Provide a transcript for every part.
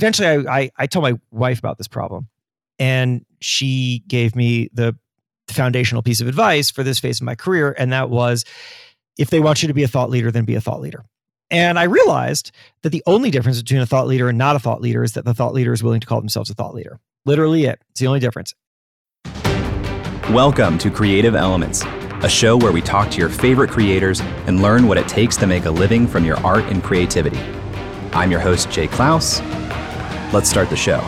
Eventually, I, I I told my wife about this problem, and she gave me the foundational piece of advice for this phase of my career, and that was, if they want you to be a thought leader, then be a thought leader. And I realized that the only difference between a thought leader and not a thought leader is that the thought leader is willing to call themselves a thought leader. Literally, it. It's the only difference. Welcome to Creative Elements, a show where we talk to your favorite creators and learn what it takes to make a living from your art and creativity. I'm your host, Jay Clouse. Let's start the show.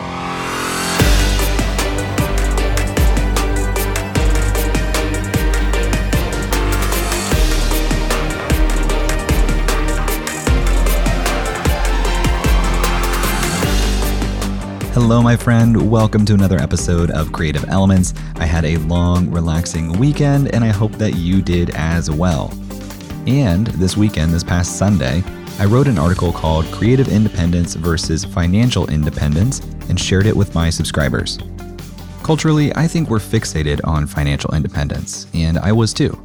Hello, my friend. Welcome to another episode of Creative Elements. I had a long, relaxing weekend, and I hope that you did as well. And this weekend, this past Sunday, I wrote an article called Creative Independence versus Financial Independence and shared it with my subscribers. Culturally, I think we're fixated on financial independence, and I was too.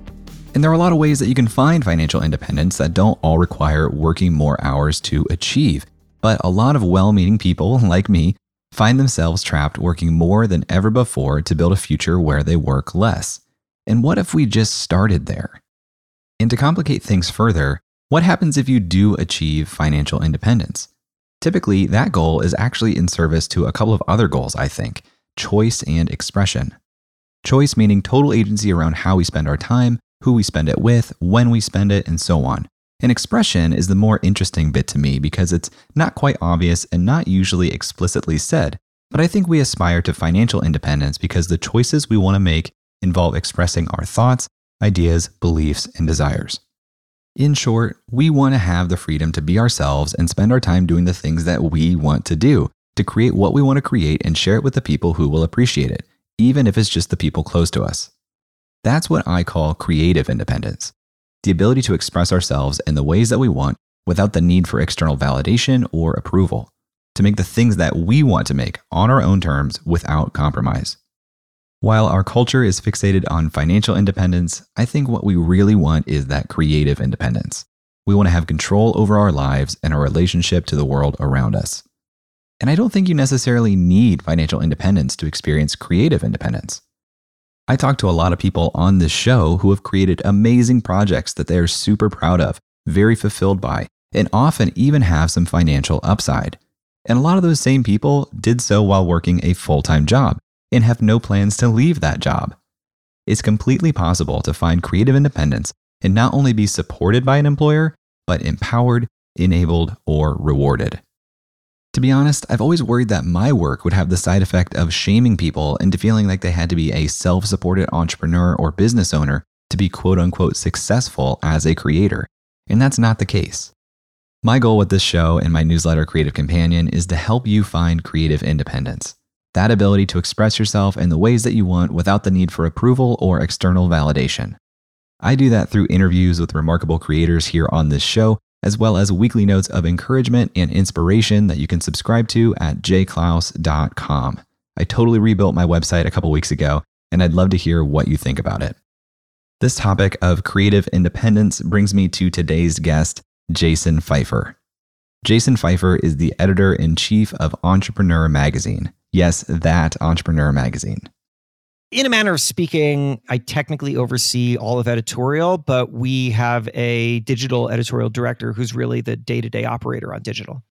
And there are a lot of ways that you can find financial independence that don't all require working more hours to achieve. But a lot of well meaning people, like me, find themselves trapped working more than ever before to build a future where they work less. And what if we just started there? And to complicate things further, what happens if you do achieve financial independence? Typically, that goal is actually in service to a couple of other goals, I think choice and expression. Choice meaning total agency around how we spend our time, who we spend it with, when we spend it, and so on. And expression is the more interesting bit to me because it's not quite obvious and not usually explicitly said. But I think we aspire to financial independence because the choices we want to make involve expressing our thoughts, ideas, beliefs, and desires. In short, we want to have the freedom to be ourselves and spend our time doing the things that we want to do, to create what we want to create and share it with the people who will appreciate it, even if it's just the people close to us. That's what I call creative independence the ability to express ourselves in the ways that we want without the need for external validation or approval, to make the things that we want to make on our own terms without compromise. While our culture is fixated on financial independence, I think what we really want is that creative independence. We want to have control over our lives and our relationship to the world around us. And I don't think you necessarily need financial independence to experience creative independence. I talk to a lot of people on this show who have created amazing projects that they are super proud of, very fulfilled by, and often even have some financial upside. And a lot of those same people did so while working a full time job and have no plans to leave that job. It's completely possible to find creative independence and not only be supported by an employer, but empowered, enabled, or rewarded. To be honest, I've always worried that my work would have the side effect of shaming people into feeling like they had to be a self supported entrepreneur or business owner to be quote unquote successful as a creator. And that's not the case. My goal with this show and my newsletter, Creative Companion, is to help you find creative independence. That ability to express yourself in the ways that you want without the need for approval or external validation. I do that through interviews with remarkable creators here on this show as well as weekly notes of encouragement and inspiration that you can subscribe to at jclouse.com. I totally rebuilt my website a couple weeks ago, and I'd love to hear what you think about it. This topic of creative independence brings me to today's guest, Jason Feifer. Jason Feifer is the editor in chief of Entrepreneur Magazine. Yes, that Entrepreneur Magazine in a manner of speaking, I technically oversee all of editorial, but we have a digital editorial director who's really the day to day operator on digital.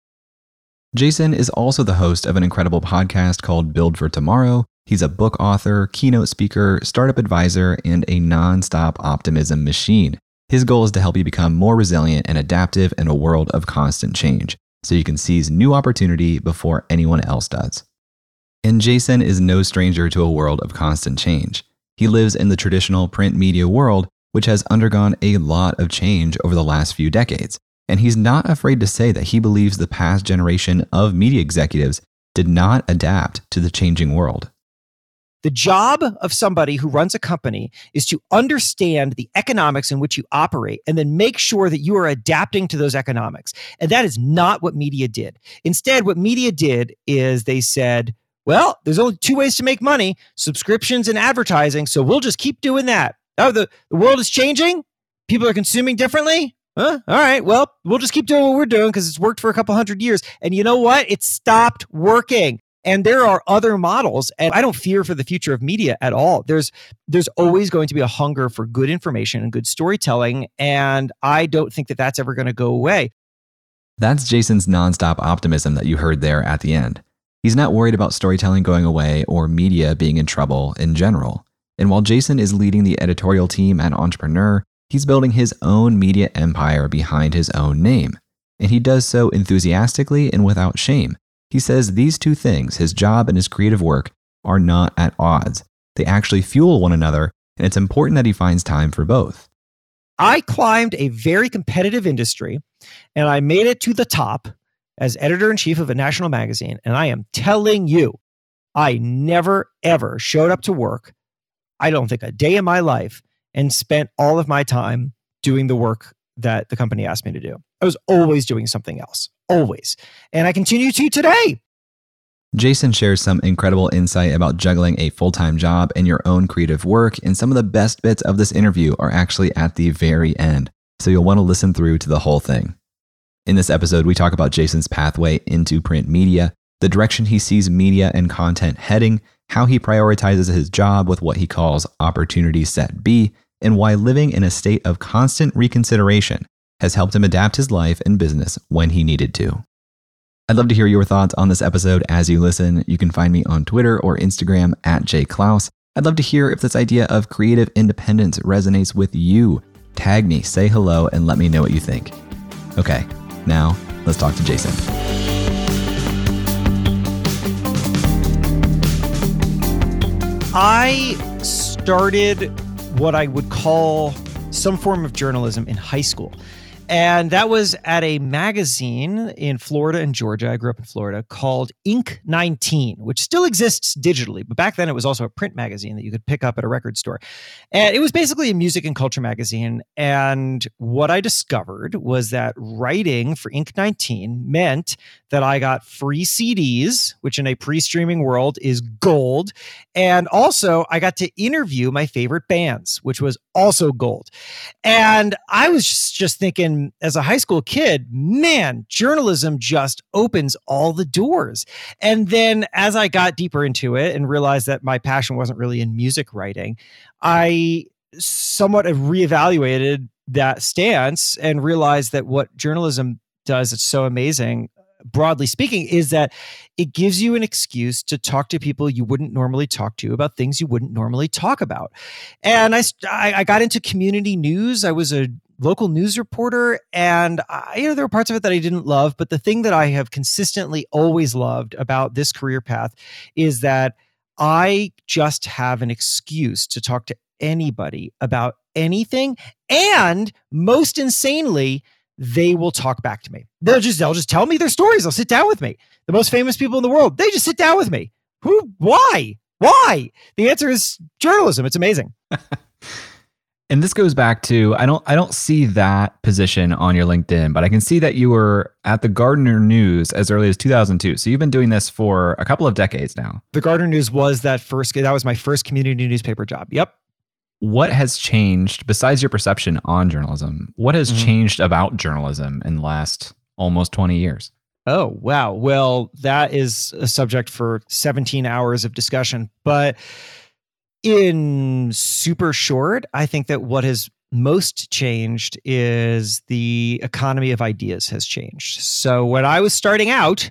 Jason is also the host of an incredible podcast called Build for Tomorrow. He's a book author, keynote speaker, startup advisor, and a nonstop optimism machine. His goal is to help you become more resilient and adaptive in a world of constant change so you can seize new opportunity before anyone else does. And Jason is no stranger to a world of constant change. He lives in the traditional print media world, which has undergone a lot of change over the last few decades, And he's not afraid to say that he believes the past generation of media executives did not adapt to the changing world. The job of somebody who runs a company is to understand the economics in which you operate and then make sure that you are adapting to those economics. And that is not what media did. Instead, what media did is they said, well, there's only two ways to make money subscriptions and advertising. So we'll just keep doing that. Oh, the, the world is changing. People are consuming differently. Huh? All right. Well, we'll just keep doing what we're doing because it's worked for a couple hundred years. And you know what? It stopped working. And there are other models, and I don't fear for the future of media at all. There's there's always going to be a hunger for good information and good storytelling, and I don't think that that's ever going to go away. That's Jason's nonstop optimism that you heard there at the end. He's not worried about storytelling going away or media being in trouble in general. And while Jason is leading the editorial team at Entrepreneur, he's building his own media empire behind his own name. And he does so enthusiastically and without shame. He says these two things, his job and his creative work, are not at odds. They actually fuel one another, and it's important that he finds time for both. I climbed a very competitive industry and I made it to the top as editor in chief of a national magazine. And I am telling you, I never, ever showed up to work, I don't think a day in my life, and spent all of my time doing the work that the company asked me to do. I was always doing something else, always. And I continue to today. Jason shares some incredible insight about juggling a full time job and your own creative work. And some of the best bits of this interview are actually at the very end. So you'll want to listen through to the whole thing. In this episode, we talk about Jason's pathway into print media, the direction he sees media and content heading, how he prioritizes his job with what he calls opportunity set B, and why living in a state of constant reconsideration has helped him adapt his life and business when he needed to. I'd love to hear your thoughts on this episode as you listen. You can find me on Twitter or Instagram at jklaus. I'd love to hear if this idea of creative independence resonates with you. Tag me, say hello, and let me know what you think. Okay, now let's talk to Jason. I started what I would call some form of journalism in high school. And that was at a magazine in Florida and Georgia. I grew up in Florida called Ink 19, which still exists digitally. But back then it was also a print magazine that you could pick up at a record store. And it was basically a music and culture magazine. And what I discovered was that writing for Ink 19 meant that I got free CDs, which in a pre streaming world is gold. And also, I got to interview my favorite bands, which was also gold. And I was just thinking, as a high school kid, man, journalism just opens all the doors. And then as I got deeper into it and realized that my passion wasn't really in music writing, I somewhat reevaluated that stance and realized that what journalism does it's so amazing broadly speaking, is that it gives you an excuse to talk to people you wouldn't normally talk to about things you wouldn't normally talk about. And I, I got into community news. I was a local news reporter and I, you know there were parts of it that i didn't love but the thing that i have consistently always loved about this career path is that i just have an excuse to talk to anybody about anything and most insanely they will talk back to me. They'll just they'll just tell me their stories. They'll sit down with me. The most famous people in the world, they just sit down with me. Who? Why? Why? The answer is journalism. It's amazing. and this goes back to I don't I don't see that position on your LinkedIn, but I can see that you were at the Gardner News as early as 2002. So you've been doing this for a couple of decades now. The Gardner News was that first that was my first community newspaper job. Yep what has changed besides your perception on journalism? What has mm-hmm. changed about journalism in the last almost 20 years? Oh, wow. Well, that is a subject for 17 hours of discussion. But in super short, I think that what has most changed is the economy of ideas has changed. So when I was starting out,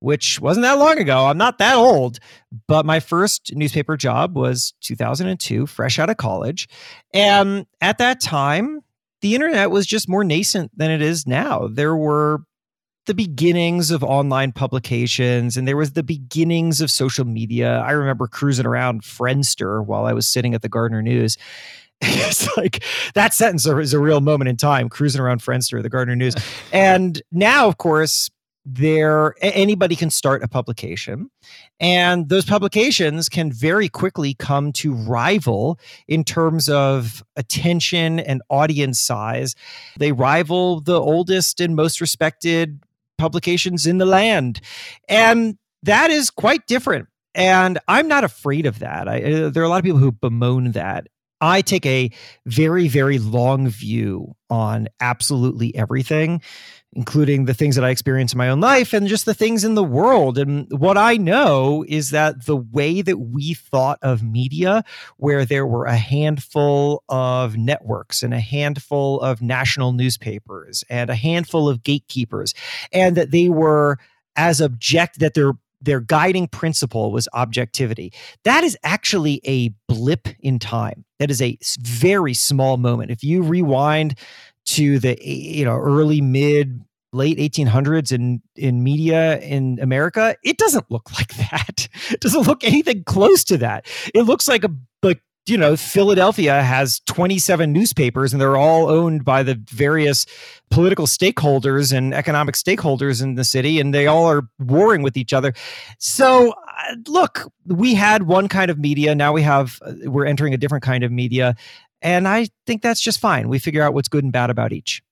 which wasn't that long ago. I'm not that old, but my first newspaper job was 2002, fresh out of college. And at that time, the internet was just more nascent than it is now. There were the beginnings of online publications and there was the beginnings of social media. I remember cruising around Friendster while I was sitting at the Gardner News. it's like that sentence is a real moment in time, cruising around Friendster, the Gardner News. and now, of course, there anybody can start a publication and those publications can very quickly come to rival in terms of attention and audience size they rival the oldest and most respected publications in the land. And that is quite different. And i'm not afraid of that. I, uh, there are a lot of people who bemoan that. I take a very, very long view on absolutely everything, including the things that I experience in my own life and just the things in the world. And what I know is that the way that we thought of media, where there were a handful of networks and a handful of national newspapers and a handful of gatekeepers, and that they were as object that their their guiding principle was objectivity. That is actually a blip in time. That is a very small moment. If you rewind to the you know early mid late 1800s in in media in America, it doesn't look like that. It doesn't look anything close to that. It looks like a like you know, Philadelphia has 27 newspapers and they're all owned by the various political stakeholders and economic stakeholders in the city, and they all are warring with each other. So, uh, look, we had one kind of media. Now we have, uh, we're entering a different kind of media. And I think that's just fine. We figure out what's good and bad about each.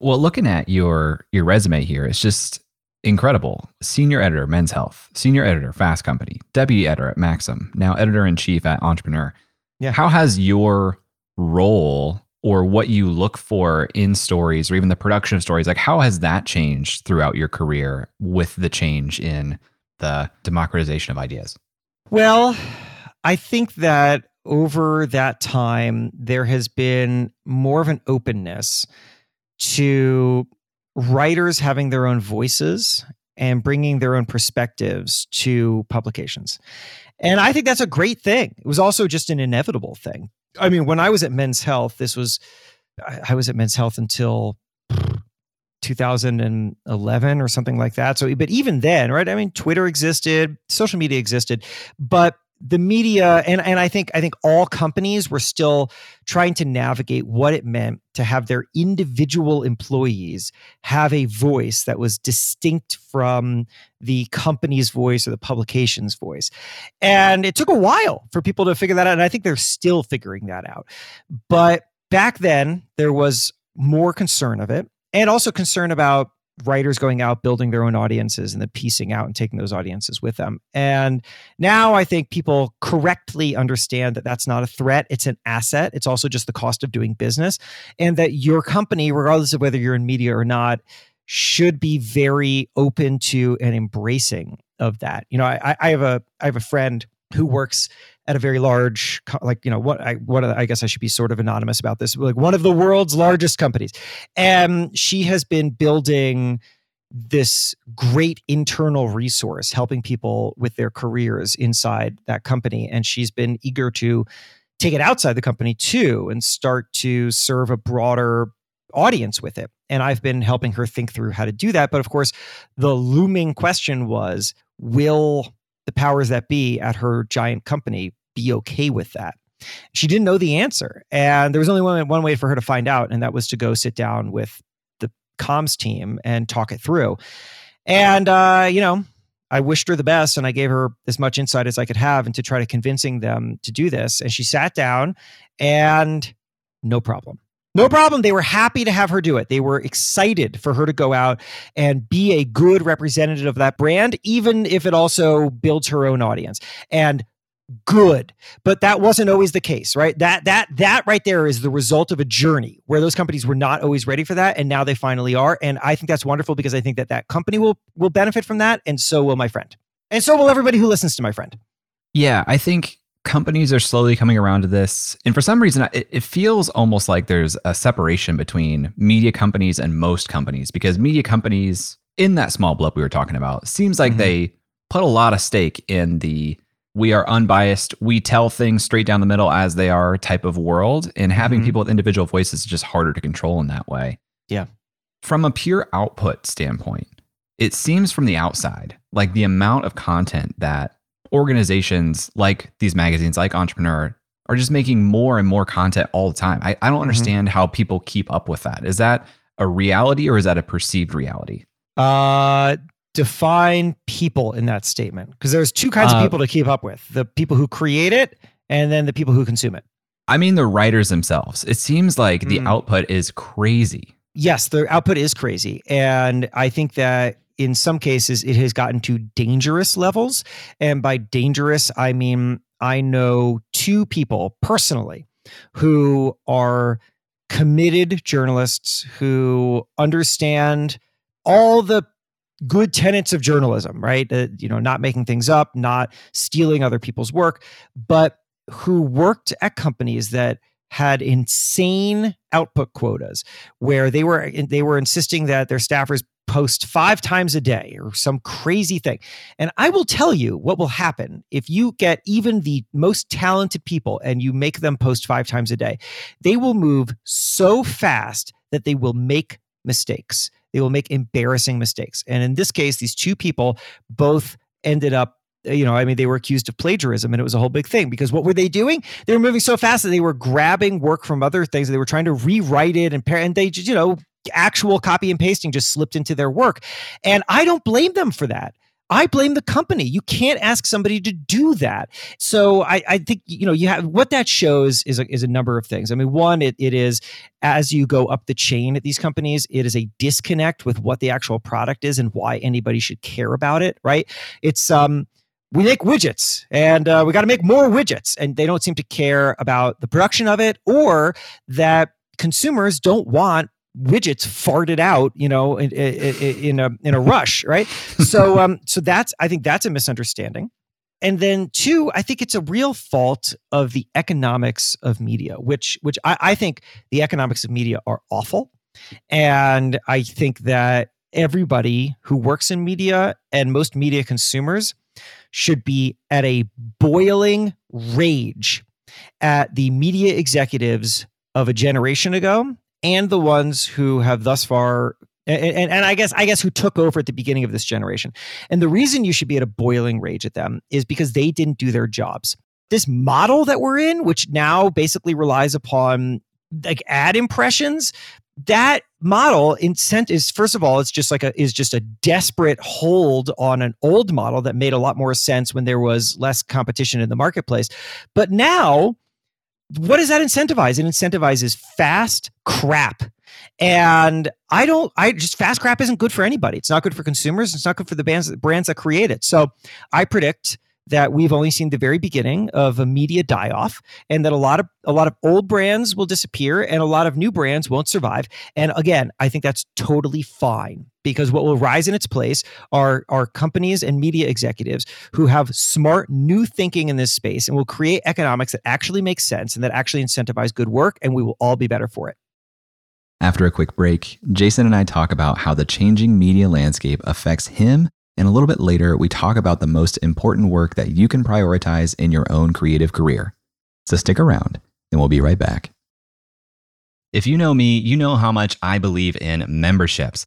Well, looking at your your resume here, it's just incredible. Senior editor, Men's Health. Senior editor, Fast Company. Deputy editor at Maxim. Now editor in chief at Entrepreneur. Yeah. How has your role or what you look for in stories or even the production of stories, like how has that changed throughout your career with the change in the democratization of ideas? Well, I think that over that time, there has been more of an openness to writers having their own voices and bringing their own perspectives to publications. And I think that's a great thing. It was also just an inevitable thing. I mean, when I was at Men's Health, this was, I was at Men's Health until 2011 or something like that. So, but even then, right? I mean, Twitter existed, social media existed, but the media and and I think I think all companies were still trying to navigate what it meant to have their individual employees have a voice that was distinct from the company's voice or the publication's voice. And it took a while for people to figure that out and I think they're still figuring that out. But back then there was more concern of it and also concern about writers going out building their own audiences and then piecing out and taking those audiences with them. And now i think people correctly understand that that's not a threat it's an asset. It's also just the cost of doing business. And that your company regardless of whether you're in media or not should be very open to and embracing of that. You know i, I have a i have a friend who works at a very large like you know what i what i guess i should be sort of anonymous about this like one of the world's largest companies. And she has been building this great internal resource helping people with their careers inside that company and she's been eager to take it outside the company too and start to serve a broader audience with it. And i've been helping her think through how to do that but of course the looming question was will the powers that be at her giant company be okay with that? She didn't know the answer. And there was only one, one way for her to find out, and that was to go sit down with the comms team and talk it through. And, uh, you know, I wished her the best and I gave her as much insight as I could have into try to convincing them to do this. And she sat down and no problem. No problem. They were happy to have her do it. They were excited for her to go out and be a good representative of that brand, even if it also builds her own audience. And good but that wasn't always the case right that that that right there is the result of a journey where those companies were not always ready for that and now they finally are and i think that's wonderful because i think that that company will will benefit from that and so will my friend and so will everybody who listens to my friend yeah i think companies are slowly coming around to this. And for some reason, it, it, feels almost like there's a separation between media companies and most companies because media companies, in that small blip we were talking about, seems like mm-hmm. they put a lot of stake in the we are unbiased, we tell things straight down the middle as they are type of world. And having mm-hmm. people with individual voices is just harder to control in that way. Yeah. From a pure output standpoint, it seems from the outside like the amount of content that organizations like these magazines, like Entrepreneur, are just making more and more content all the time. I, I don't Mhm. understand how people keep up with that. Is that a reality or is that a perceived reality? Uh, define people in that statement because there's two kinds Uh, of people to keep up with: the people who create it, and then the people who consume it. I mean, the writers themselves. It seems like the Mm. output is crazy. Yes, the output is crazy, and I think that in some cases it has gotten to dangerous levels. And by dangerous, I mean I know two people personally who are committed journalists who understand all the good tenets of journalism, right? Uh, you know, not making things up, not stealing other people's work, but who worked at companies that had insane output quotas where they were they were insisting that their staffers post 5 times a day or some crazy thing. And I will tell you what will happen if you get even the most talented people and you make them post 5 times a day. They will move so fast that they will make mistakes. They will make embarrassing mistakes. And in this case, these two people both ended up you know, I mean, they were accused of plagiarism and it was a whole big thing because what were they doing? They were moving so fast that they were grabbing work from other things. They were trying to rewrite it and, and they you know, actual copy and pasting just slipped into their work. And I don't blame them for that. I blame the company. You can't ask somebody to do that. So I, I think you know you have what that shows is a, is a number of things. I mean, one, it, it is as you go up the chain at these companies, it is a disconnect with what the actual product is and why anybody should care about it. Right? It's um we make widgets and uh, we got to make more widgets and they don't seem to care about the production of it or that consumers don't want widgets farted out you know in, in, in a in a rush right? So um so that's i think that's a misunderstanding. And then two i think it's a real fault of the economics of media which which i, I think the economics of media are awful. And i think that everybody who works in media and most media consumers should be at a boiling rage at the media executives of a generation ago and the ones who have thus far and, and, and, I guess I guess who took over at the beginning of this generation. And the reason you should be at a boiling rage at them is because they didn't do their jobs. This model that we're in, which now basically relies upon like ad impressions, that model incent is first of all it's just like a is just a desperate hold on an old model that made a lot more sense when there was less competition in the marketplace but now what does that incentivize? It incentivizes fast crap. And i don't i just fast crap isn't good for anybody. It's not good for consumers. It's not good for the brands brands that create it. So i predict that we've only seen the very beginning of a media die off and that a lot of a lot of old brands will disappear and a lot of new brands won't survive. And again i think that's totally fine because what will rise in its place are are companies and media executives who have smart new thinking in this space and will create economics that actually make sense and that actually incentivize good work and we will all be better for it after a quick break jason and i talk about how the changing media landscape affects him and a little bit later, we talk about the most important work that you can prioritize in your own creative career. So stick around, and we'll be right back. If you know me, you know how much I believe in memberships.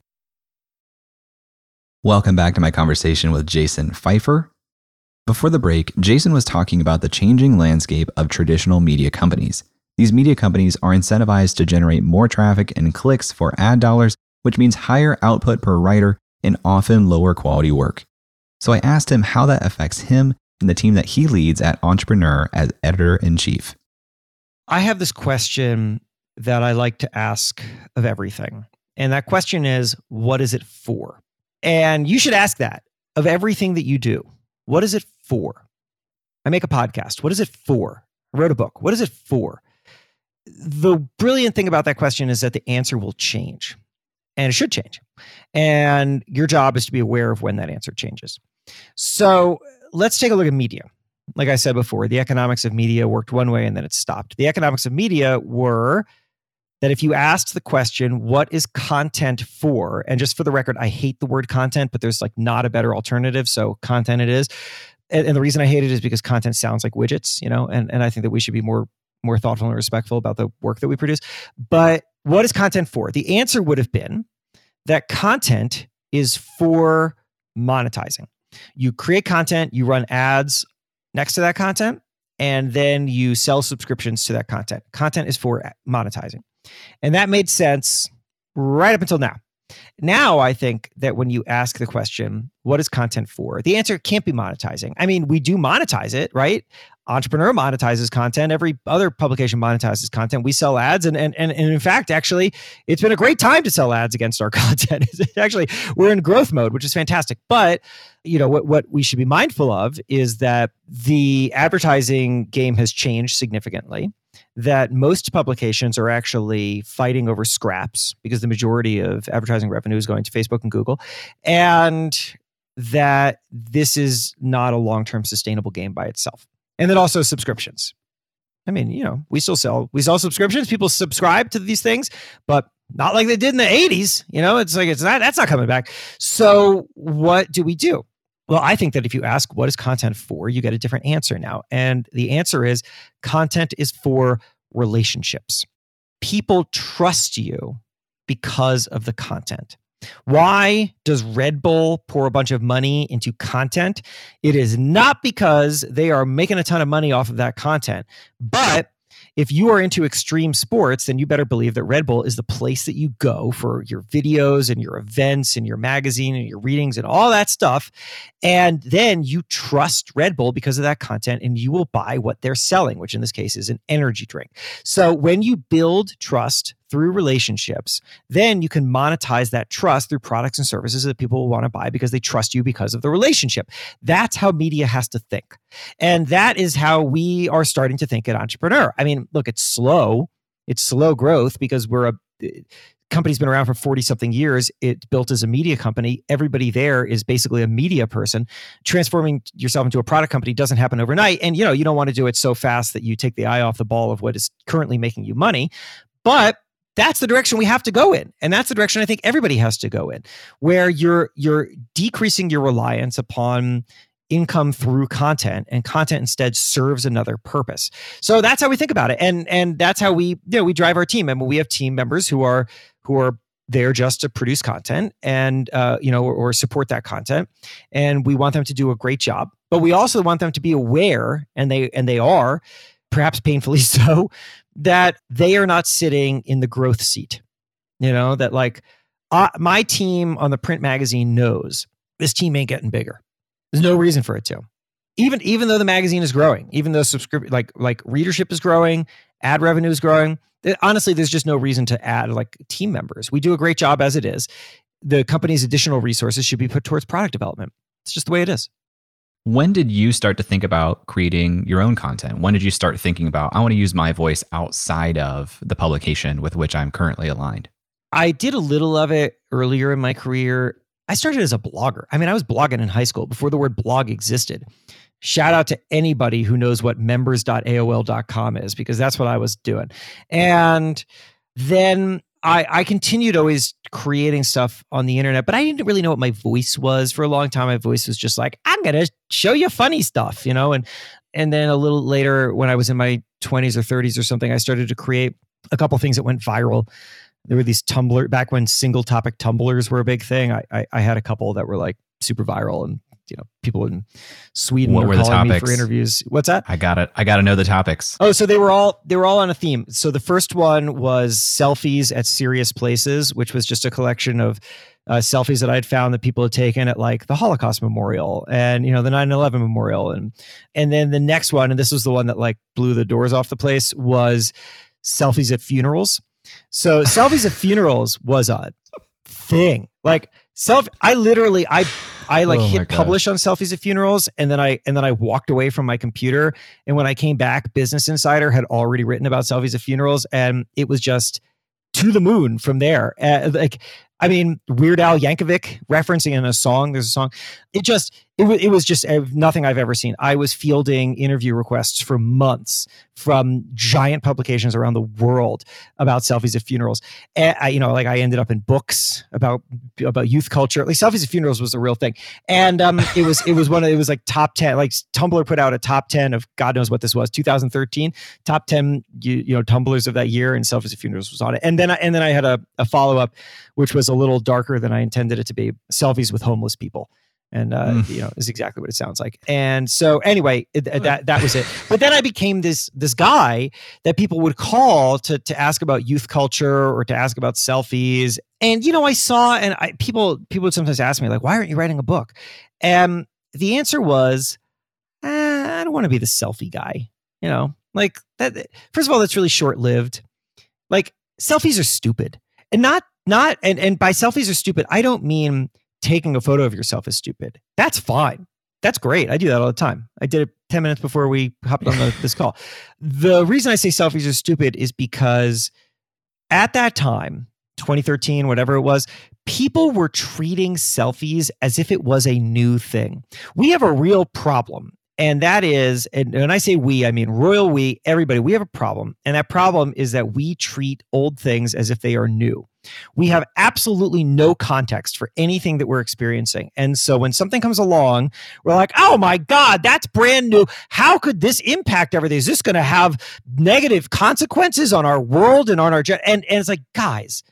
Welcome back to my conversation with Jason Feifer. Before the break, Jason was talking about the changing landscape of traditional media companies. These media companies are incentivized to generate more traffic and clicks for ad dollars, which means higher output per writer and often lower quality work. So I asked him how that affects him and the team that he leads at Entrepreneur as editor in chief. I have this question that I like to ask of everything. And that question is what is it for? And you should ask that of everything that you do. What is it for? I make a podcast. What is it for? I wrote a book. What is it for? the brilliant thing about that question is that the answer will change and it should change. And your job is to be aware of when that answer changes. So let's take a look at media. Like I said before, the economics of media worked one way and then it stopped. The economics of media were that if you asked the question, what is content for? And just for the record, I hate the word content, but there's like not a better alternative. So content it is. And, and the reason I hate it is because content sounds like widgets, you know, and, and I think that we should be more more thoughtful and respectful about the work that we produce. But what is content for? The answer would have been that content is for monetizing. You create content, you run ads next to that content, and then you sell subscriptions to that content. Content is for monetizing. And that made sense right up until now. Now, I think that when you ask the question, what is content for? The answer can't be monetizing. I mean, we do monetize it, right? Entrepreneur monetizes content. Every other publication monetizes content. We sell ads, and and and, and in fact, actually, it's been a great time to sell ads against our content. actually, we're in growth mode, which is fantastic. But you know what what we should be mindful of is that the advertising game has changed significantly that most publications are actually fighting over scraps because the majority of advertising revenue is going to Facebook and Google. And that this is not a long term sustainable game by itself. And then also subscriptions. I mean, you know, we still sell we sell subscriptions. People subscribe to these things, but not like they did in the 80s. You know, it's like it's not that's not coming back. So what do we do? Well, I think that if you ask what is content for, you get a different answer now. And the answer is content is for relationships. People trust you because of the content. Why does Red Bull pour a bunch of money into content? It is not because they are making a ton of money off of that content, but if you are into extreme sports, then you better believe that Red Bull is the place that you go for your videos and your events and your magazine and your readings and all that stuff. And then you trust Red Bull because of that content and you will buy what they're selling, which in this case is an energy drink. So when you build trust through relationships, then you can monetize that trust through products and services that people will want to buy because they trust you because of the relationship. That's how media has to think. And that is how we are starting to think at Entrepreneur. I mean, look, it's slow. It's slow growth because we're a company's been around for 40 something years. It's built as a media company. Everybody there is basically a media person. Transforming yourself into a product company doesn't happen overnight. And you know, you don't want to do it so fast that you take the eye off the ball of what is currently making you money. But that's the direction we have to go in and that's the direction i think everybody has to go in where you're you're decreasing your reliance upon income through content and content instead serves another purpose. So that's how we think about it. And and that's how we you know we drive our team. I And we have team members who are who are there just to produce content and uh, you know or, or support that content and we want them to do a great job but we also want them to be aware and they and they are perhaps painfully so that they are not sitting in the growth seat you know that like uh, my team on the print magazine knows this team ain't getting bigger there's no reason for it to. Even even though the magazine is growing, even though subscription like like readership is growing, ad revenue is growing, honestly there's just no reason to add like team members. We do a great job as it is. The company's additional resources should be put towards product development. It's just the way it is. When did you start to think about creating your own content? When did you start thinking about I want to use my voice outside of the publication with which I'm currently aligned? I did a little of it earlier in my career. I started as a blogger. I mean, I was blogging in high school before the word blog existed. Shout out to anybody who knows what members.aol.com is because that's what I was doing. And then I, I continued always creating stuff on the internet, but I didn't really know what my voice was. For a long time, my voice was just like, I'm gonna show you funny stuff, you know? And and then a little later, when I was in my 20s or 30s or something, I started to create a couple things that went viral there were these Tumblr back when single topic Tumblrs were a big thing. I, I, I had a couple that were like super viral and you know people in Sweden what were, were calling me for interviews. What's that? I got it. I got to know the topics. Oh, so they were all they were all on a theme. So the first one was selfies at serious places, which was just a collection of uh, selfies that I'd found that people had taken at like the Holocaust Memorial and you know the 9/11 Memorial and and then the next one and this was the one that like blew the doors off the place was selfies at funerals. So selfies at funerals was a thing. Like self, I literally, I, I like oh hit publish on selfies at funerals, and then I and then I walked away from my computer. And when I came back, Business Insider had already written about selfies at funerals, and it was just to the moon from there. Uh, like I mean, Weird Al Yankovic referencing in a song. There's a song. It just it, w- it was just uh, nothing I've ever seen. I was fielding interview requests for months from giant publications around the world about selfies at funerals. And I, you know, like I ended up in books about about youth culture. Like selfies at funerals was a real thing, and um, it was it was one of it was like top ten. Like Tumblr put out a top ten of God knows what this was, 2013 top ten you, you know Tumblrs of that year, and selfies at funerals was on it. And then I, and then I had a, a follow up, which was a little darker than I intended it to be. Selfies with homeless people, and uh, mm. you know is exactly what it sounds like. And so anyway, it, that that was it. But then I became this this guy that people would call to to ask about youth culture or to ask about selfies. And you know, I saw and I people people would sometimes ask me like, why aren't you writing a book? And the answer was, eh, I don't want to be the selfie guy. You know, like that. First of all, that's really short lived. Like selfies are stupid, and not not and and by selfies are stupid i don't mean taking a photo of yourself is stupid. That's fine. That's great. I do that all the time. I did it 10 minutes before we hopped on the, this call. The reason i say selfies are stupid is because at that time 2013 whatever it was people were treating selfies as if it was a new thing. We have a real problem and that is, and when I say we, I mean royal we, everybody, we have a problem. And that problem is that we treat old things as if they are new. We have absolutely no context for anything that we're experiencing. And so when something comes along, we're like, oh my God, that's brand new. How could this impact everything? Is this going to have negative consequences on our world and on our, and, and it's like, guys,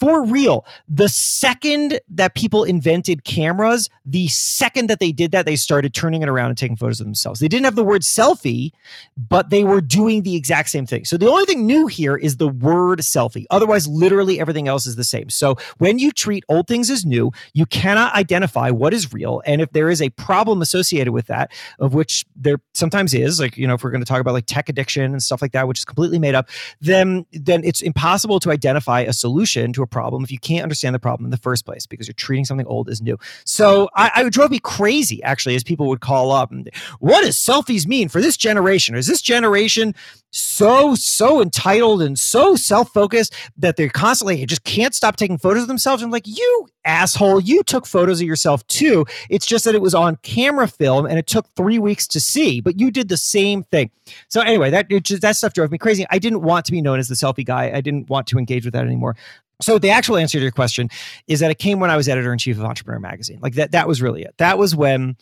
for real. The second that people invented cameras, the second that they did that, they started turning it around and taking photos of themselves. They didn't have the word selfie, but they were doing the exact same thing. So the only thing new here is the word selfie. Otherwise, literally everything else is the same. So when you treat old things as new, you cannot identify what is real. And if there is a problem associated with that, of which there sometimes is, like, you know, if we're going to talk about like tech addiction and stuff like that, which is completely made up, then then it's impossible to identify a solution to a problem if you can't understand the problem in the first place because you're treating something old as new. So I, I drove me crazy actually as people would call up and what does selfies mean for this generation? Is this generation so so entitled and so self-focused that they're constantly just can't stop taking photos of themselves? I'm like, you asshole, you took photos of yourself too. It's just that it was on camera film and it took three weeks to see, but you did the same thing. So anyway, that just, that stuff drove me crazy. I didn't want to be known as the selfie guy. I didn't want to engage with that anymore. So the actual answer to your question is that it came when I was editor in chief of Entrepreneur Magazine. Like that that was really it. That was when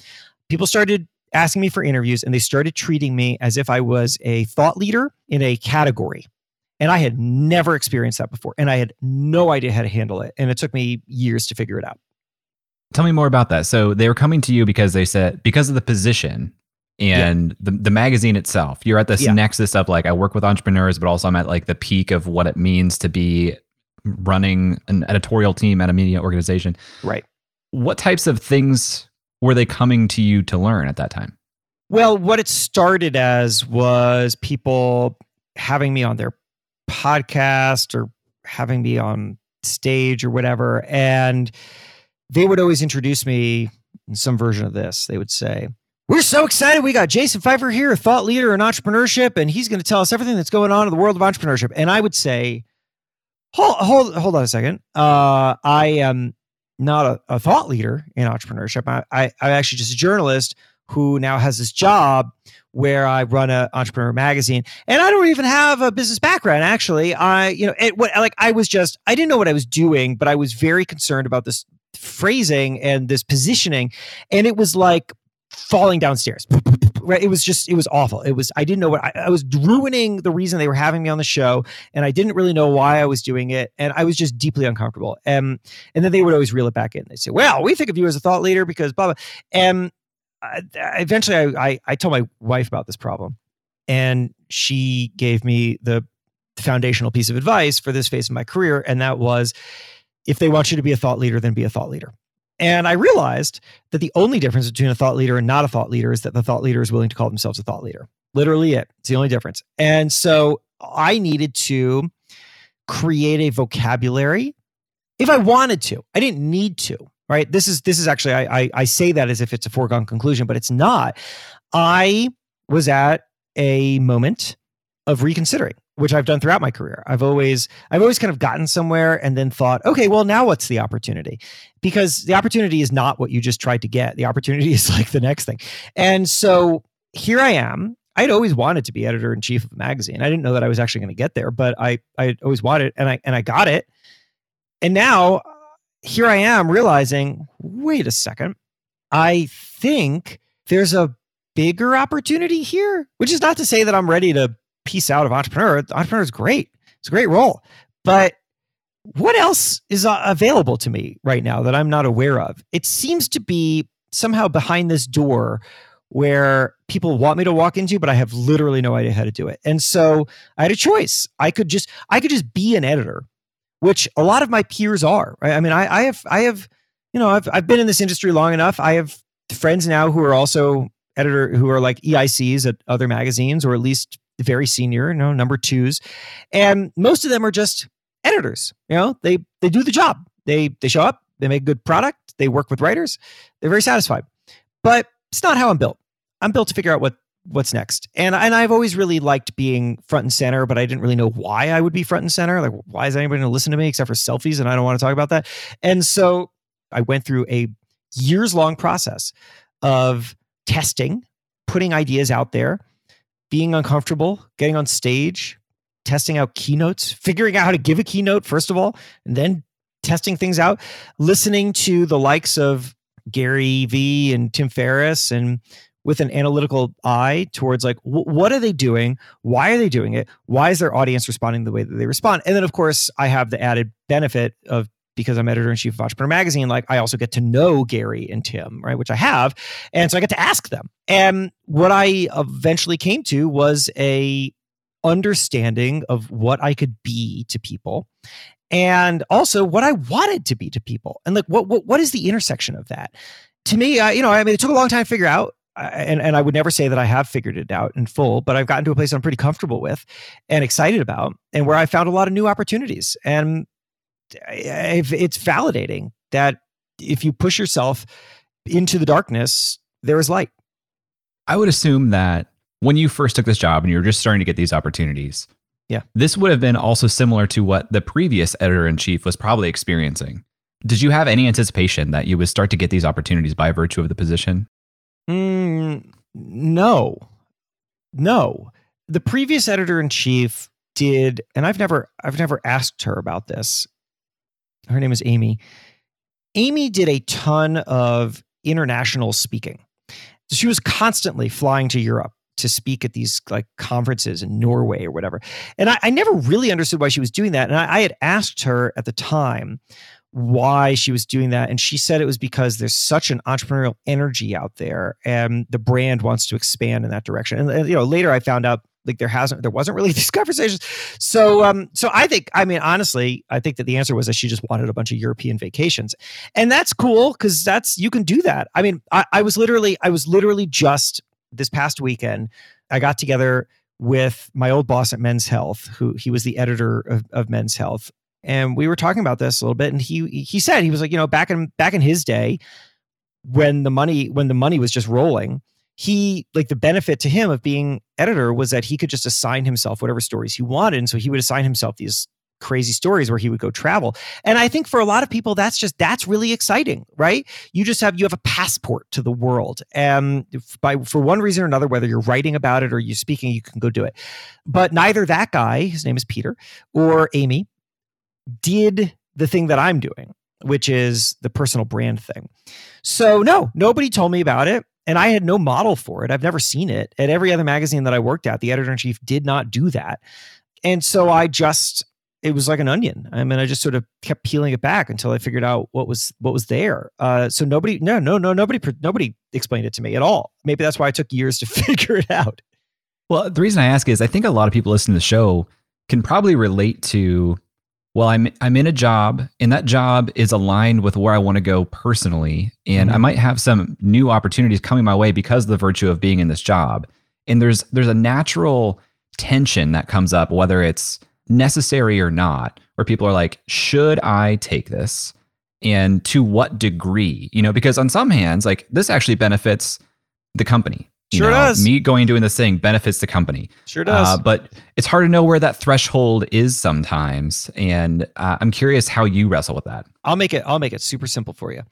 people started asking me for interviews and they started treating me as if I was a thought leader in a category. And I had never experienced that before. And I had no idea how to handle it. And it took me years to figure it out. Tell me more about that. So they were coming to you because they said, because of the position and yeah. the, the magazine itself, you're at this yeah. nexus of like, I work with entrepreneurs, but also I'm at like the peak of what it means to be running an editorial team at a media organization. Right. What types of things were they coming to you to learn at that time? Well, what it started as was people having me on their podcast or having me on stage or whatever. And they would always introduce me in some version of this. They would say, We're so excited. We got Jason Feifer here, a thought leader in entrepreneurship, and he's going to tell us everything that's going on in the world of entrepreneurship. And I would say, Hold, hold, hold on a second. Uh, I am not a, a, thought leader in entrepreneurship. I, I, I'm actually just a journalist who now has this job where I run an entrepreneur magazine, and I don't even have a business background. Actually, I you know it what like I was just I didn't know what I was doing, but I was very concerned about this phrasing and this positioning, and it was like falling downstairs. It was just it was awful. It was I didn't know what I, I was ruining the reason they were having me on the show, and I didn't really know why I was doing it, and I was just deeply uncomfortable. And and then they would always reel it back in. They say, "Well, we think of you as a thought leader because blah blah," um, and I, eventually I, I, I told my wife about this problem and she gave me the foundational piece of advice for this phase of my career and that was if they want you to be a thought leader then be a thought leader and i realized that the only difference between a thought leader and not a thought leader is that the thought leader is willing to call themselves a thought leader. Literally it. It's the only difference. And so i needed to create a vocabulary if i wanted to. I didn't need to right? This is this is actually I, I, I say that as if it's a foregone conclusion but it's not. I was at a moment of reconsidering which i've done throughout my career. I've always i've always kind of gotten somewhere and then thought okay well now what's the opportunity? Because the opportunity is not what you just tried to get. The opportunity is like the next thing. And so here i am. I'd always wanted to be editor in chief of a magazine. I didn't know that I was actually going to get there, but I I always wanted, and I and I got it. And now uh, here I am realizing wait a second, I think there's a bigger opportunity here, which is not to say that I'm ready to piece out of entrepreneur. Entrepreneur is great, it's a great role. But what else is uh, available to me right now that I'm not aware of? It seems to be somehow behind this door where people want me to walk into but i have literally no idea how to do it and so i had a choice i could just i could just be an editor which a lot of my peers are. Right? I mean, I, I have, I have, you know, I've, I've been in this industry long enough. I have friends now who are also editor, who are like EICs at other magazines, or at least very senior, you know, number twos, and most of them are just editors. You know, they they do the job. They they show up. They make good product. They work with writers. They're very satisfied. But it's not how I'm built. I'm built to figure out what what's next. And and I've always really liked being front and center, but I didn't really know why I would be front and center. Like, why is anybody going to listen to me except for selfies? And I don't want to talk about that. And so I went through a years long process of testing, putting ideas out there, being uncomfortable, getting on stage, testing out keynotes, figuring out how to give a keynote, first of all, and then testing things out, listening to the likes of Gary Vee and Tim Ferriss and with an analytical eye towards like what are they doing? Why are they doing it? Why is their audience responding the way that they respond? And then of course i have the added benefit of because I'm editor in chief of Entrepreneur Magazine, like I also get to know Gary and Tim, right? Which I have. And so I get to ask them. And what I eventually came to was a understanding of what I could be to people and also what I wanted to be to people. And like what what what is the intersection of that? To me, I, you know, I mean, it took a long time to figure out uh, and, and I would never say that I have figured it out in full, but I've gotten to a place I'm pretty comfortable with and excited about, and where I found a lot of new opportunities. And it's validating that if you push yourself into the darkness, there is light. I would assume that when you first took this job and you were just starting to get these opportunities, yeah, this would have been also similar to what the previous editor in chief was probably experiencing. Did you have any anticipation that you would start to get these opportunities by virtue of the position? Mm, no, no. The previous editor in chief did, and I've never, I've never asked her about this. Her name is Amy. Amy did a ton of international speaking. she was constantly flying to Europe to speak at these like conferences in Norway or whatever. And I, I never really understood why she was doing that. And I, I had asked her at the time why she was doing that. And she said it was because there's such an entrepreneurial energy out there and the brand wants to expand in that direction. And, and you know, later I found out like there hasn't there wasn't really these conversations. So um so i think i mean honestly i think that the answer was that she just wanted a bunch of european vacations. And that's cool because that's you can do that. I mean I, I was literally i was literally just this past weekend, I got together with my old boss at Men's Health, who he was the editor of, of Men's Health, and we were talking about this a little bit. And he he said he was like, you know, back in back in his day, when the money when the money was just rolling, he like the benefit to him of being editor was that he could just assign himself whatever stories he wanted, and so he would assign himself these crazy stories where he would go travel. And I think for a lot of people, that's just that's really exciting, right? You just have you have a passport to the world, and by for one reason or another, whether you're writing about it or you're speaking, you can go do it. But neither that guy, his name is Peter, or Amy, did the thing that I'm doing, which is the personal brand thing. So no, nobody told me about it. And I had no model for it. I've never seen it. At every other magazine that I worked at, the editor in chief did not do that. And so I just it was like an onion. I mean, I just sort of kept peeling it back until I figured out what was what was there. Uh, so nobody, no, no, no, nobody, nobody explained it to me at all. Maybe that's why it took years to figure it out. Well, the reason I ask is I think a lot of people listening to the show can probably relate to. Well, I'm I'm in a job, and that job is aligned with where I want to go personally, and mm-hmm. I might have some new opportunities coming my way because of the virtue of being in this job. And there's there's a natural tension that comes up, whether it's necessary or not, where people are like, should I take this? And to what degree? You know, because on some hands, like this actually benefits the company. You sure know, does. Me going doing this thing benefits the company. Sure does. Uh, but it's hard to know where that threshold is sometimes, and uh, I'm curious how you wrestle with that. I'll make it. I'll make it super simple for you.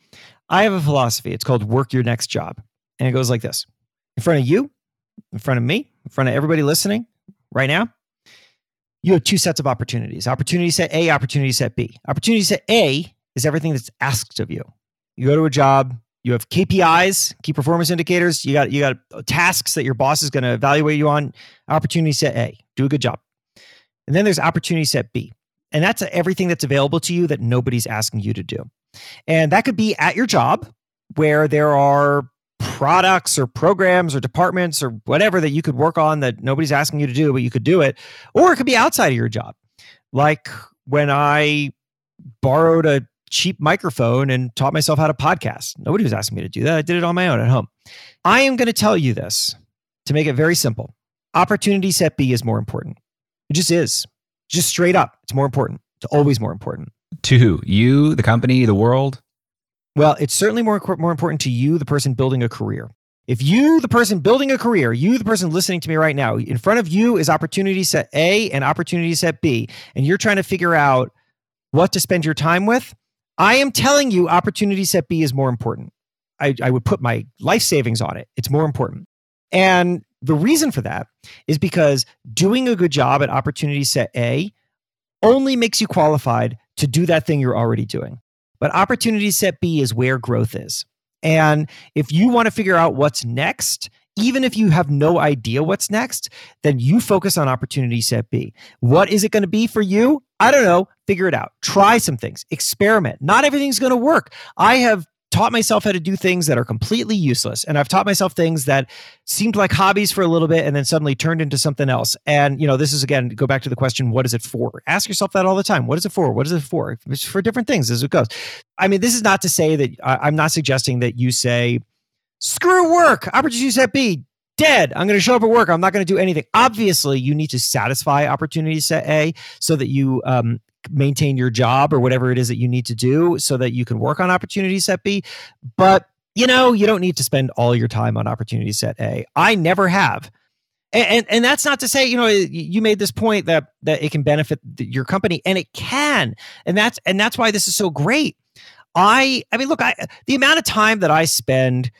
I have a philosophy. It's called "Work Your Next Job," and it goes like this: in front of you, in front of me, in front of everybody listening right now you have two sets of opportunities opportunity set A, opportunity set B. Opportunity set A is everything that's asked of you. You go to a job, you have KPIs, key performance indicators, you got you got tasks that your boss is going to evaluate you on. Opportunity set A, do a good job. And then there's opportunity set B. And that's everything that's available to you that nobody's asking you to do. And that could be at your job where there are products or programs or departments or whatever that you could work on that nobody's asking you to do, but you could do it. Or it could be outside of your job. Like when I borrowed a cheap microphone and taught myself how to podcast. Nobody was asking me to do that. I did it on my own at home. I am going to tell you this to make it very simple. Opportunity set B is more important. It just is. Just straight up. It's more important. It's always more important. To who? You, the company, the world? Well, it's certainly more, more important to you, the person building a career. If you, the person building a career, you, the person listening to me right now, in front of you is opportunity set A and opportunity set B, and you're trying to figure out what to spend your time with, I am telling you, opportunity set B is more important. I, I would put my life savings on it. It's more important. And the reason for that is because doing a good job at opportunity set A only makes you qualified to do that thing you're already doing. But opportunity set B is where growth is. And if you want to figure out what's next, even if you have no idea what's next, then you focus on opportunity set B. What is it going to be for you? I don't know. Figure it out. Try some things. Experiment. Not everything's going to work. I have taught myself how to do things that are completely useless. And I've taught myself things that seemed like hobbies for a little bit and then suddenly turned into something else. And, you know, this is again, go back to the question, what is it for? Ask yourself that all the time. What is it for? What is it for? It's for different things as it goes. I mean, this is not to say that I'm not suggesting that you say, screw work, opportunity set B, dead. I'm going to show up at work. I'm not going to do anything. Obviously, you need to satisfy opportunity set A so that you um, maintain your job or whatever it is that you need to do so that you can work on opportunity set B. But you know, you don't need to spend all your time on opportunity set A. I never have. And, and, and that's not to say you know you made this point that that it can benefit your company and it can and that's and that's why this is so great i i mean look i the amount of time that i spend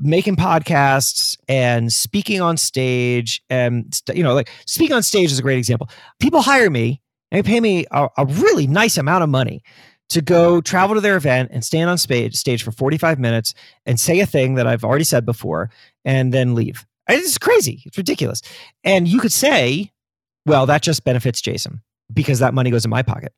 making podcasts and speaking on stage and you know like speaking on stage is a great example people hire me they pay me a, a really nice amount of money to go travel to their event and stand on stage, stage for 45 minutes and say a thing that I've already said before and then leave. It's crazy. It's ridiculous. And you could say, well, that just benefits Jason because that money goes in my pocket.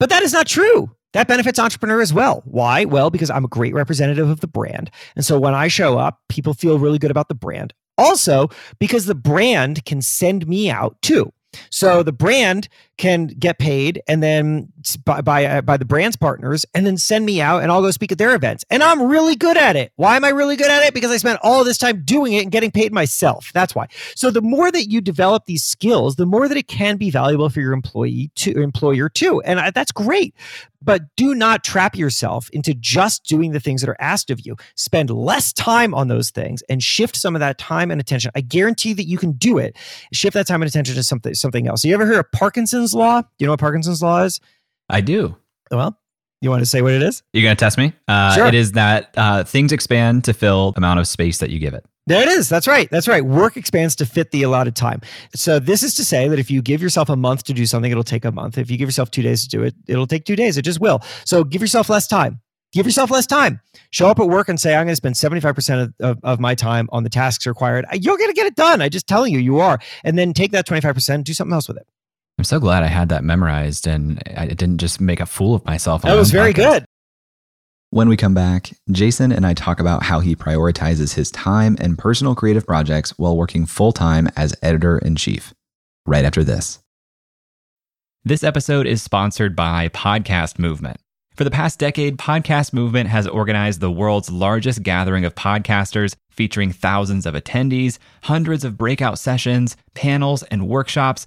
But that is not true. That benefits entrepreneur as well. Why? Well, because I'm a great representative of the brand. And so when I show up, people feel really good about the brand. Also, because the brand can send me out too. So the brand can get paid and then by by, uh, by the brand's partners and then send me out and I'll go speak at their events. And I'm really good at it. Why am I really good at it? Because I spent all this time doing it and getting paid myself. That's why. So the more that you develop these skills, the more that it can be valuable for your employee to employer too. And I, that's great. But do not trap yourself into just doing the things that are asked of you. Spend less time on those things and shift some of that time and attention. I guarantee that you can do it. Shift that time and attention to something something else. You ever hear of Parkinson's law? Do you know what Parkinson's law is? I do. Well, you want to say what it is? You're going to test me? Uh, sure. It is that uh, things expand to fill the amount of space that you give it. There it is. That's right. That's right. Work expands to fit the allotted time. So this is to say that if you give yourself a month to do something, it'll take a month. If you give yourself two days to do it, it'll take two days. It just will. So give yourself less time. Give yourself less time. Show up at work and say, I'm going to spend 75% of, of, of my time on the tasks required. You're going to get it done. I'm just telling you, you are. And then take that 25% and do something else with it. I'm so glad I had that memorized and I didn't just make a fool of myself. That was very podcast. good. When we come back, Jason and I talk about how he prioritizes his time and personal creative projects while working full time as editor in chief. Right after this. This episode is sponsored by Podcast Movement. For the past decade, Podcast Movement has organized the world's largest gathering of podcasters, featuring thousands of attendees, hundreds of breakout sessions, panels, and workshops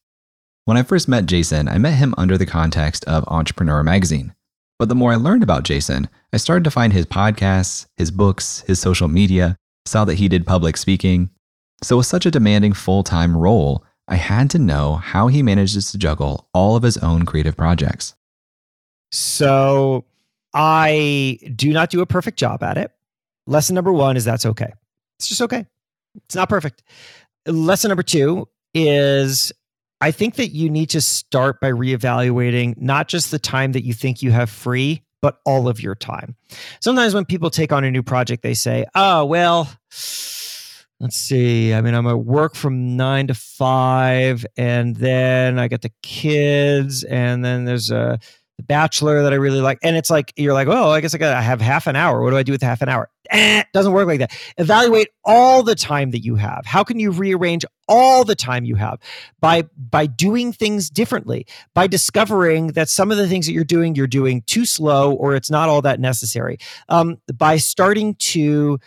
When I first met Jason, I met him under the context of Entrepreneur Magazine. But the more I learned about Jason, I started to find his podcasts, his books, his social media, saw that he did public speaking. So, with such a demanding full time role, I had to know how he manages to juggle all of his own creative projects. So, I do not do a perfect job at it. Lesson number one is that's okay. It's just okay. It's not perfect. Lesson number two is I think that you need to start by reevaluating not just the time that you think you have free, but all of your time. Sometimes when people take on a new project, they say, oh, well, let's see. I mean, I'm at work from nine to five, and then I get the kids, and then there's a the Bachelor that I really like. And it's like, you're like, oh, I guess I got to have half an hour. What do I do with half an hour? Eh, doesn't work like that. Evaluate all the time that you have. How can you rearrange all the time you have by by doing things differently, by discovering that some of the things that you're doing, you're doing too slow or it's not all that necessary. Um, by starting to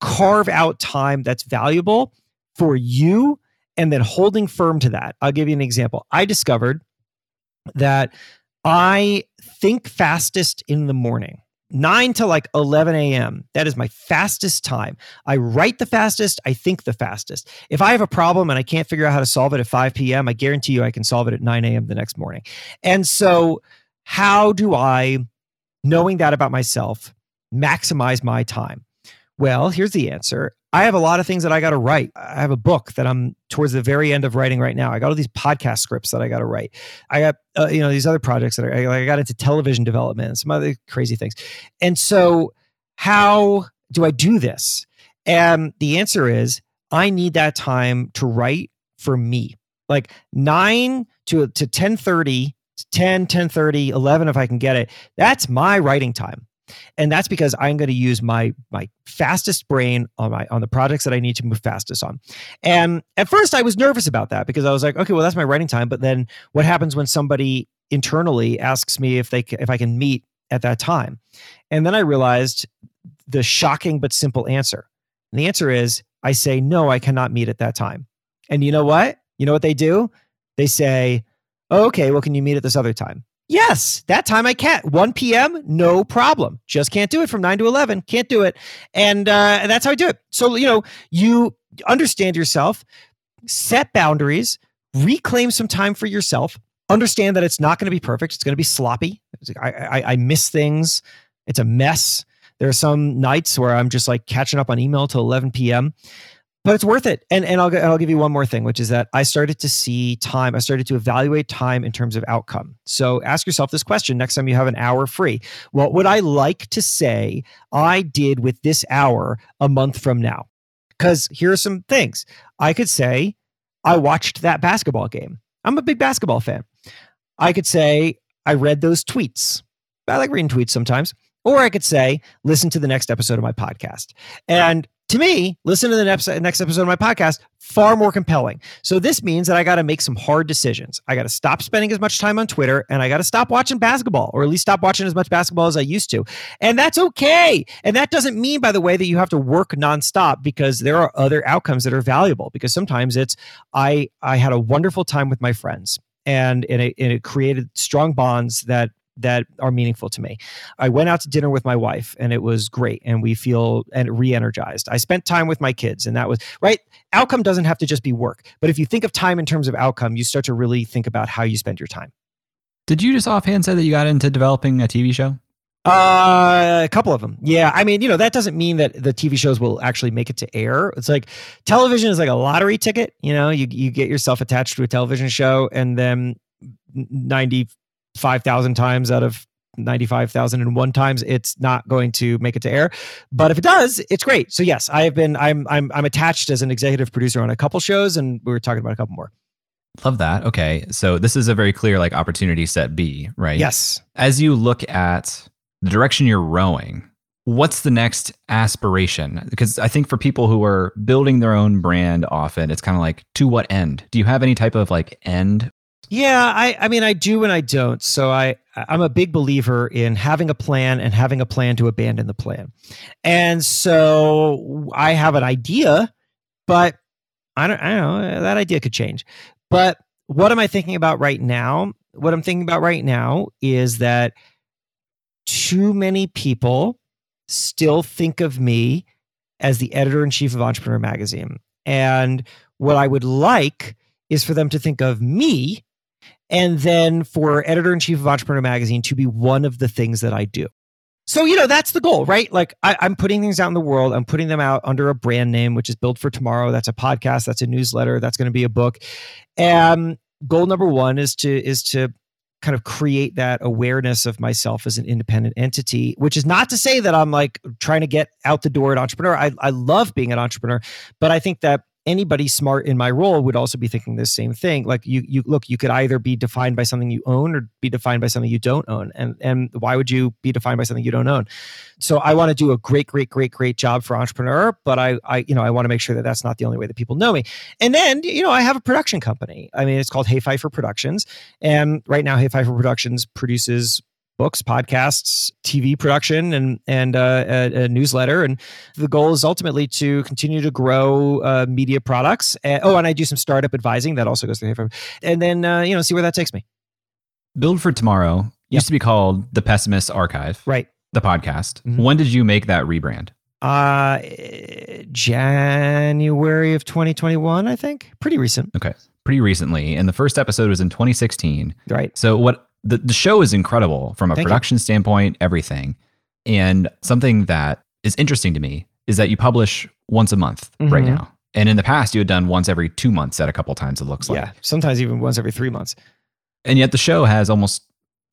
carve out time that's valuable for you and then holding firm to that. I'll give you an example. I discovered that I think fastest in the morning. 9 to like 11 a.m. That is my fastest time. I write the fastest. I think the fastest. If I have a problem and I can't figure out how to solve it at 5 p.m., I guarantee you I can solve it at 9 a.m. the next morning. And so, how do I, knowing that about myself, maximize my time? Well, here's the answer. I have a lot of things that I got to write. I have a book that I'm towards the very end of writing right now. I got all these podcast scripts that I got to write. I got uh, you know these other projects that I, I got into television development and some other crazy things. And so, how do I do this? And the answer is I need that time to write for me. Like 9 to to 10:30, 10, 10:30, 11 if I can get it. That's my writing time. And that's because I'm going to use my my fastest brain on my on the projects that I need to move fastest on. And at first I was nervous about that because I was like, okay, well that's my writing time, but then what happens when somebody internally asks me if they if I can meet at that time? And then I realized the shocking but simple answer. And the answer is I say, no, I cannot meet at that time. And you know what? You know what they do? They say, oh, okay, well, can you meet at this other time? Yes, that time I can't. 1 p.m., no problem. Just can't do it from 9 to 11. Can't do it. And, uh, that's how I do it. So, you know, you understand yourself, set boundaries, reclaim some time for yourself, understand that it's not going to be perfect. It's going to be sloppy. I, I, I miss things. It's a mess. There are some nights where I'm just like catching up on email till 11 p.m. But it's worth it. And and I'll I'll give you one more thing, which is that I started to see time. I started to evaluate time in terms of outcome. So ask yourself this question next time you have an hour free. What would I like to say I did with this hour a month from now? Because here are some things I could say. I watched that basketball game. I'm a big basketball fan. I could say I read those tweets. I like reading tweets sometimes. Or I could say, listen to the next episode of my podcast. And to me, listen to the next, next episode of my podcast, far more compelling. So this means that I got to make some hard decisions. I got to stop spending as much time on Twitter and I got to stop watching basketball or at least stop watching as much basketball as I used to. And that's okay. And that doesn't mean, by the way, that you have to work nonstop because there are other outcomes that are valuable because sometimes it's, I, I had a wonderful time with my friends and, and, it, and it created strong bonds that that are meaningful to me. I went out to dinner with my wife and it was great and we feel and re-energized. I spent time with my kids and that was right. Outcome doesn't have to just be work. But if you think of time in terms of outcome, you start to really think about how you spend your time. Did you just offhand say that you got into developing a TV show? Uh, a couple of them. Yeah. I mean, you know, that doesn't mean that the TV shows will actually make it to air. It's like television is like a lottery ticket. You know, you, you get yourself attached to a television show and then 90 5,000 times out of 95,001 times it's not going to make it to air. But if it does it's great. So yes i have been i'm i'm i'm attached as an executive producer on a couple shows and we were talking about a couple more. Love that. Okay. So this is a very clear like opportunity set b right? Yes. As you look at the direction you're rowing what's the next aspiration? Because i think for people who are building their own brand often it's kind of like to what end? Do you have any type of like end yeah, I, I mean, I do and I don't. So I, I'm a big believer in having a plan and having a plan to abandon the plan. And so I have an idea, but I don't, I don't know, that idea could change. But what am I thinking about right now? What I'm thinking about right now is that too many people still think of me as the editor in chief of Entrepreneur Magazine. And what I would like is for them to think of me and then for editor in chief of Entrepreneur Magazine to be one of the things that I do. So, you know, that's the goal, right? Like I, am putting things out in the world. I'm putting them out under a brand name, which is Build for Tomorrow. That's a podcast, that's a newsletter, that's going to be a book. And goal number one is to is to kind of create that awareness of myself as an independent entity, which is not to say that I'm like trying to get out the door at entrepreneur. I, I love being an entrepreneur, but I think that anybody smart in my role would also be thinking the same thing. Like you you look you could either be defined by something you own or be defined by something you don't own. And and why would you be defined by something you don't own? So i want to do a great great great great job for entrepreneur but i i you know i want to make sure that that's not the only way that people know me. And then you know i have a production company. I mean it's called hey productions. And right now hey productions produces books, podcasts, TV production, and and uh, a, a, newsletter. And the goal is ultimately to continue to grow uh, media products. And, oh, and I do some startup advising that also goes through. Here. And then uh, you know see where that takes me. Build for Tomorrow yep. used to be called The Pessimist Archive, right? The podcast. Mm-hmm. When did you make that rebrand? Uh, January of 2021, I think. Pretty recent. Okay pretty recently, and the first episode was in 2016. Right. So what the, the show is incredible from a Thank production you. standpoint, everything. And something that is interesting to me is that you publish once a month right Mhm. now. And in the past, you had done once every two months at a couple times, it looks like. yeah, sometimes even once every three months. And yet the show has almost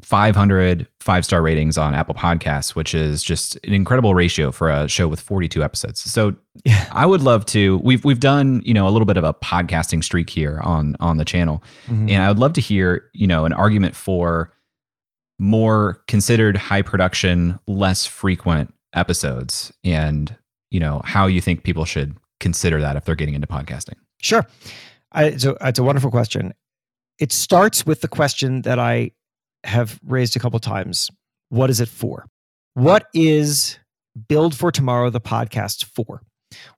500 five star ratings on Apple Podcasts, which is just an incredible ratio for a show with 42 episodes. So Yeah. I would love to. We've we've done you know a little bit of a podcasting streak here on on the channel, Mhm. and I would love to hear you know an argument for more considered high production, less frequent episodes, and you know how you think people should consider that if they're getting into podcasting. Sure. I, it's, a, it's a wonderful question. It starts with the question that I have raised a couple times What is it for? What is Build for Tomorrow, the podcast, for?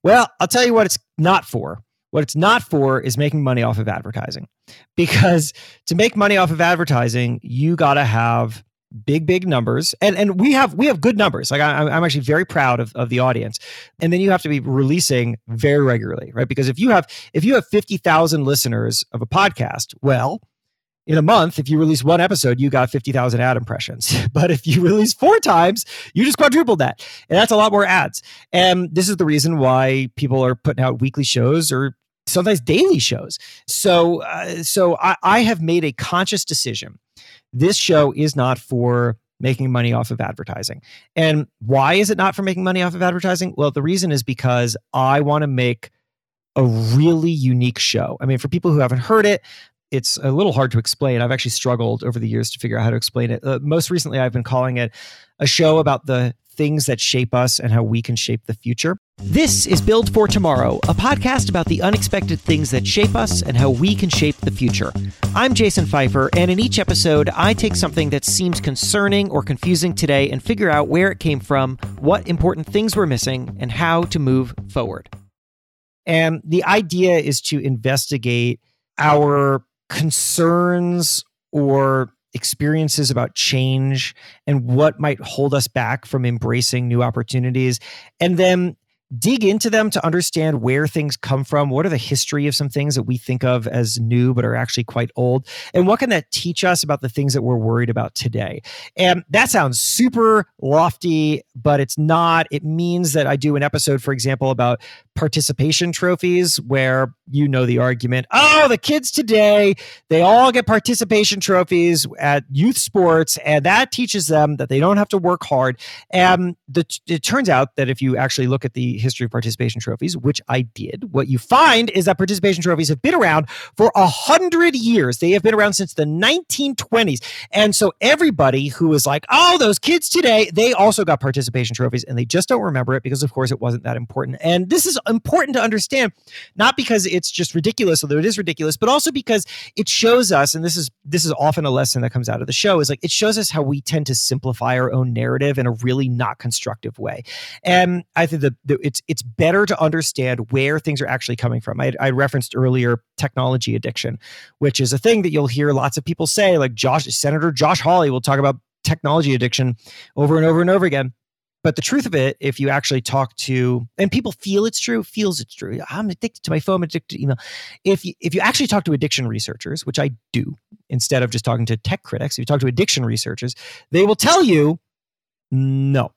Well, I'll tell you what it's not for. What it's not for is making money off of advertising. Because to make money off of advertising, you got to have big big numbers and and we have we have good numbers like I, i'm actually very proud of, of the audience and then you have to be releasing very regularly right because if you have if you have 50,000 listeners of a podcast well in a month if you release one episode you got 50,000 ad impressions but if you release four times you just quadrupled that and that's a lot more ads and this is the reason why people are putting out weekly shows or sometimes daily shows so uh, so I, I have made a conscious decision this show is not for making money off of advertising. And why is it not for making money off of advertising? Well, the reason is because I want to make a really unique show. I mean, for people who haven't heard it, it's a little hard to explain. I've actually struggled over the years to figure out how to explain it. Uh, most recently, I've been calling it a show about the things that shape us and how we can shape the future. This is Build for Tomorrow, a podcast about the unexpected things that shape us and how we can shape the future. I'm Jason Feifer, and in each episode, I take something that seems concerning or confusing today and figure out where it came from, what important things we're missing, and how to move forward. And the idea is to investigate our concerns or experiences about change and what might hold us back from embracing new opportunities. And then dig into them to understand where things come from. What are the history of some things that we think of as new but are actually quite old? And what can that teach us about the things that we're worried about today? And that sounds super lofty, but it's not. It means that I do an episode, for example, about participation trophies where you know the argument. Oh the kids today they all get participation trophies at youth sports and that teaches them that they don't have to work hard. And the, it turns out that if you actually look at the history of participation trophies which i did what you find is that participation trophies have been around for a hundred years. They have been around since the 1920s and so everybody who is like oh those kids today they also got participation trophies and they just don't remember it because of course it wasn't that important. And this is important to understand not because it's just ridiculous although it is ridiculous but also because it shows us and this is this is often a lesson that comes out of the show is like it shows us how we tend to simplify our own narrative in a really not constructive way. And i think that it's it's better to understand where things are actually coming from. I, I referenced earlier technology addiction which is a thing that you'll hear lots of people say like josh senator josh hawley will talk about technology addiction over and over and over again but the truth of it, if you actually talk to, and people feel it's true, feels it's true. I'm addicted to my phone, I'm addicted to email. If you, if you actually talk to addiction researchers, which I do, instead of just talking to tech critics, if you talk to addiction researchers, they will tell you no.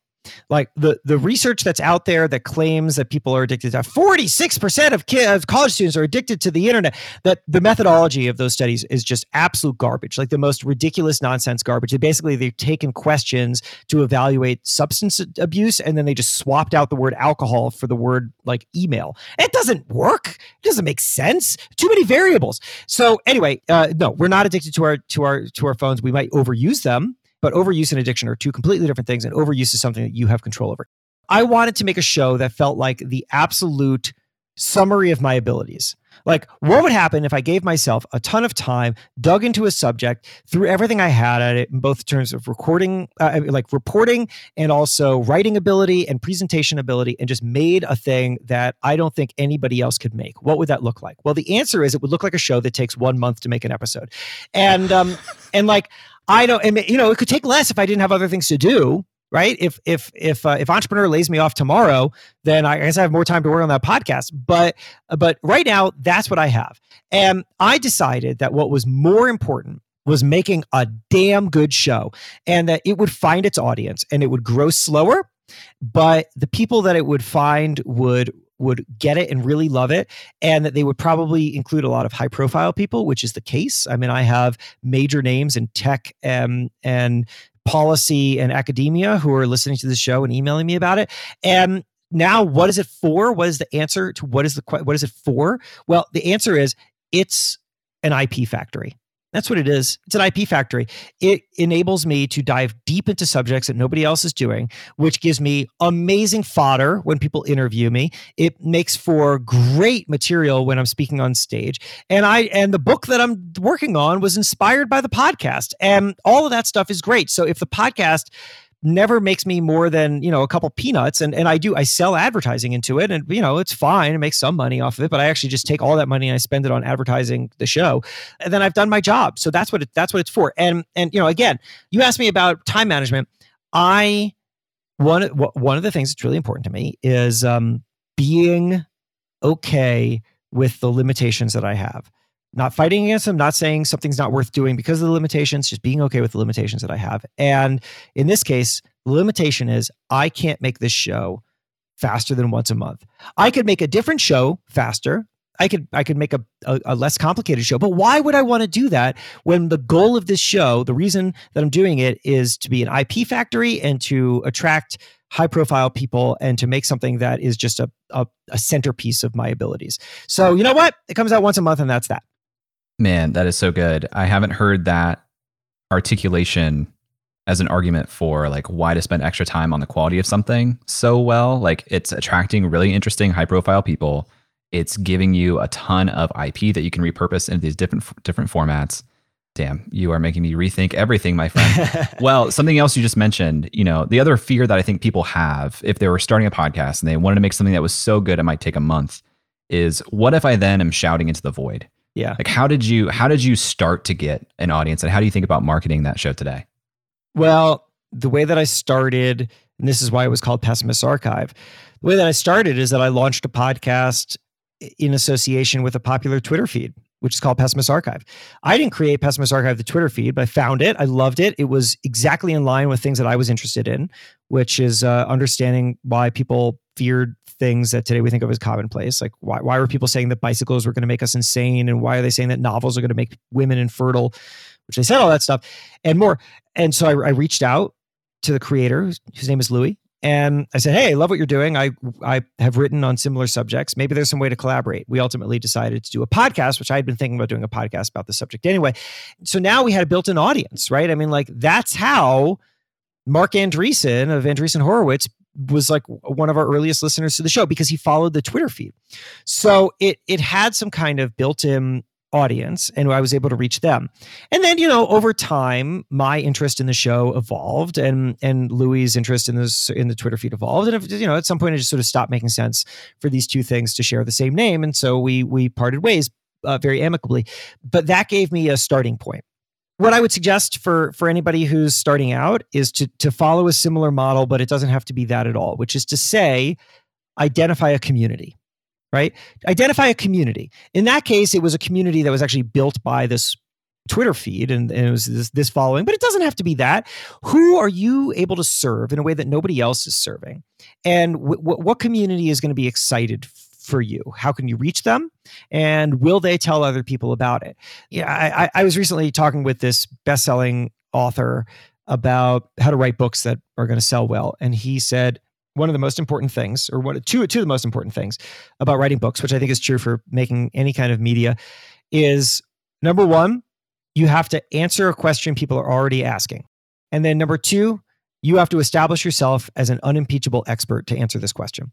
Like the the research that's out there that claims that people are addicted to 46% of, kids, of college students are addicted to the internet, that the methodology of those studies is just absolute garbage, like the most ridiculous nonsense garbage. They basically they've taken questions to evaluate substance abuse and then they just swapped out the word alcohol for the word like email. It doesn't work. It doesn't make sense. Too many variables. So anyway, uh, no, we're not addicted to our to our to our phones. We might overuse them but overuse and addiction are two completely different things, and overuse is something that you have control over. I wanted to make a show that felt like the absolute summary of my abilities. Like, what would happen if I gave myself a ton of time, dug into a subject, threw everything I had at it in both terms of recording, uh, like reporting, and also writing ability and presentation ability, and just made a thing that I don't think anybody else could make? What would that look like? Well, the answer is it would look like a show that takes one month to make an episode, and um, and like I don't, and, you know, it could take less if I didn't have other things to do. Right. If if if uh, if entrepreneur lays me off tomorrow, then I guess I have more time to work on that podcast. But but right now, that's what I have, and I decided that what was more important was making a damn good show, and that it would find its audience, and it would grow slower, but the people that it would find would would get it and really love it and that they would probably include a lot of high profile people which is the case. I mean i have major names in tech and and policy and academia who are listening to the show and emailing me about it. And now what is it for? What is the answer to what is the what is it for? Well the answer is it's an ip factory that's what it is. It's an IP factory. It enables me to dive deep into subjects that nobody else is doing, which gives me amazing fodder when people interview me. It makes for great material when I'm speaking on stage. And I and the book that I'm working on was inspired by the podcast. And all of that stuff is great. So if the podcast never makes me more than you know a couple peanuts. And and I do I sell advertising into it and you know it's fine. I make some money off of it but I actually just take all that money and I spend it on advertising the show. And then I've done my job. So that's what it, that's what it's for. And and you know again you asked me about time management. I one one of the things that's really important to me is um being okay with the limitations that I have not fighting against them, not saying something's not worth doing because of the limitations, just being okay with the limitations that I have. And in this case, the limitation is I can't make this show faster than once a month. I could make a different show faster. I could I could make a, a, a less complicated show, but why would I want to do that when the goal of this show, the reason that I'm doing it is to be an IP factory and to attract high profile people and to make something that is just a, a, a centerpiece of my abilities. So you know what? It comes out once a month and that's that. Man, that is so good. I haven't heard that articulation as an argument for like why to spend extra time on the quality of something so well. Like it's attracting really interesting high profile people. It's giving you a ton of IP that you can repurpose into these different different formats. Damn, you are making me rethink everything, my friend. well, something else you just mentioned, you know, the other fear that I think people have if they were starting a podcast and they wanted to make something that was so good it might take a month is what if I then am shouting into the void? Yeah. Like how did you how did you start to get an audience and how do you think about marketing that show today? Well, the way that I started, and this is why it was called Pessimist Archive. The way that I started is that I launched a podcast in association with a popular Twitter feed, which is called Pessimist Archive. I didn't create Pessimist Archive, the Twitter feed, but I found it. I loved it. It was exactly in line with things that I was interested in, which is uh, understanding why people feared things that today we think of as commonplace. Like why why were people saying that bicycles were going to make us insane, and why are they saying that novels are going to make women infertile? Which they said all that stuff and more. And so I, I reached out to the creator, whose name is Louis, and I said, "Hey, I love what you're doing. I I have written on similar subjects. Maybe there's some way to collaborate." We ultimately decided to do a podcast, which I had been thinking about doing a podcast about the subject anyway. So now we had a built-in audience, right? I mean, like that's how Marc Andreessen of Andreessen Horowitz was like one of our earliest listeners to the show because he followed the Twitter feed. So it it had some kind of built-in audience and I was able to reach them. And then, you know, over time, my interest in the show evolved and and Louis' interest in this in the Twitter feed evolved. And if, you know, at some point it just sort of stopped making sense for these two things to share the same name. And so we we parted ways uh, very amicably. But that gave me a starting point what I would suggest for for anybody who's starting out is to to follow a similar model, but it doesn't have to be that at all. Which is to say, identify a community, right? Identify a community. In that case, it was a community that was actually built by this Twitter feed and, and it was this, this following, but it doesn't have to be that. Who are you able to serve in a way that nobody else is serving? And w- w- what community is going to be excited for you? How can you reach them? And will they tell other people about it? Yeah, I, I was recently talking with this best-selling author about how to write books that are going to sell well, and he said one of the most important things, or one two two of the most important things about writing books, which I think is true for making any kind of media, is number one, you have to answer a question people are already asking, and then number two, you have to establish yourself as an unimpeachable expert to answer this question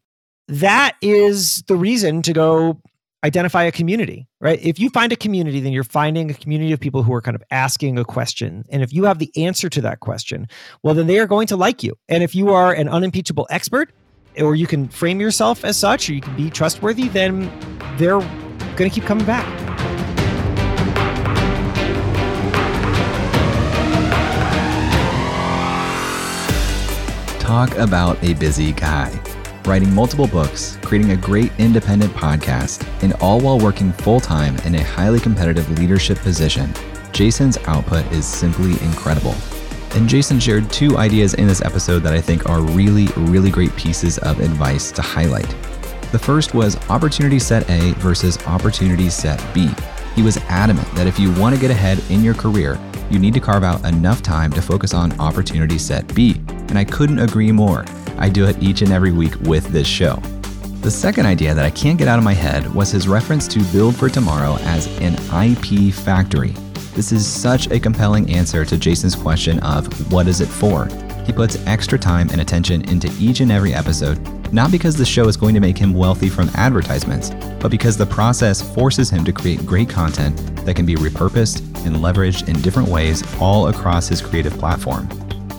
that is the reason to go identify a community, right? If you find a community, then you're finding a community of people who are kind of asking a question. And if you have the answer to that question, well, then they are going to like you. And if you are an unimpeachable expert, or you can frame yourself as such, or you can be trustworthy, then they're going to keep coming back. Talk about a busy guy writing multiple books, creating a great independent podcast, and all while working full time in a highly competitive leadership position. Jason's output is simply incredible. And Jason shared two ideas in this episode that I think are really, really great pieces of advice to highlight. The first was opportunity set A versus opportunity set B. He was adamant that if you want to get ahead in your career, you need to carve out enough time to focus on opportunity set B. And I couldn't agree more. I do it each and every week with this show. The second idea that I can't get out of my head was his reference to Build for Tomorrow as an IP factory. This is such a compelling answer to Jason's question of what is it for? He puts extra time and attention into each and every episode, not because the show is going to make him wealthy from advertisements, but because the process forces him to create great content that can be repurposed and leveraged in different ways all across his creative platform.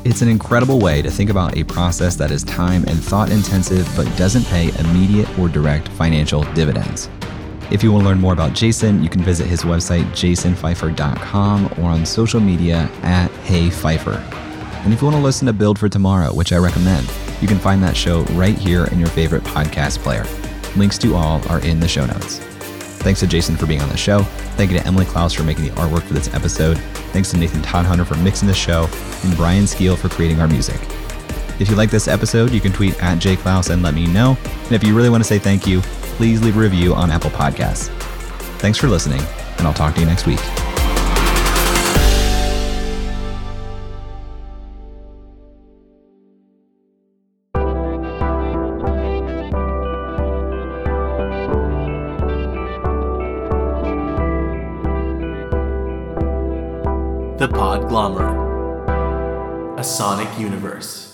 It's an incredible way to think about a process that is time and thought intensive but doesn't pay immediate or direct financial dividends. If you want to learn more about Jason, you can visit his website, jasonfeifer.com, or on social media at HeyFeifer. And if you want to listen to Build for Tomorrow, which I recommend, you can find that show right here in your favorite podcast player. Links to all are in the show notes. Thanks to Jason for being on the show. Thank you to Emily Clouse for making the artwork for this episode. Thanks to Nathan Todhunter for mixing the show, and Brian Skeel for creating our music. If you like this episode, you can tweet at Jay Clouse and let me know. And if you really want to say thank you, please leave a review on Apple Podcasts. Thanks for listening, and I'll talk to you next week. Universe.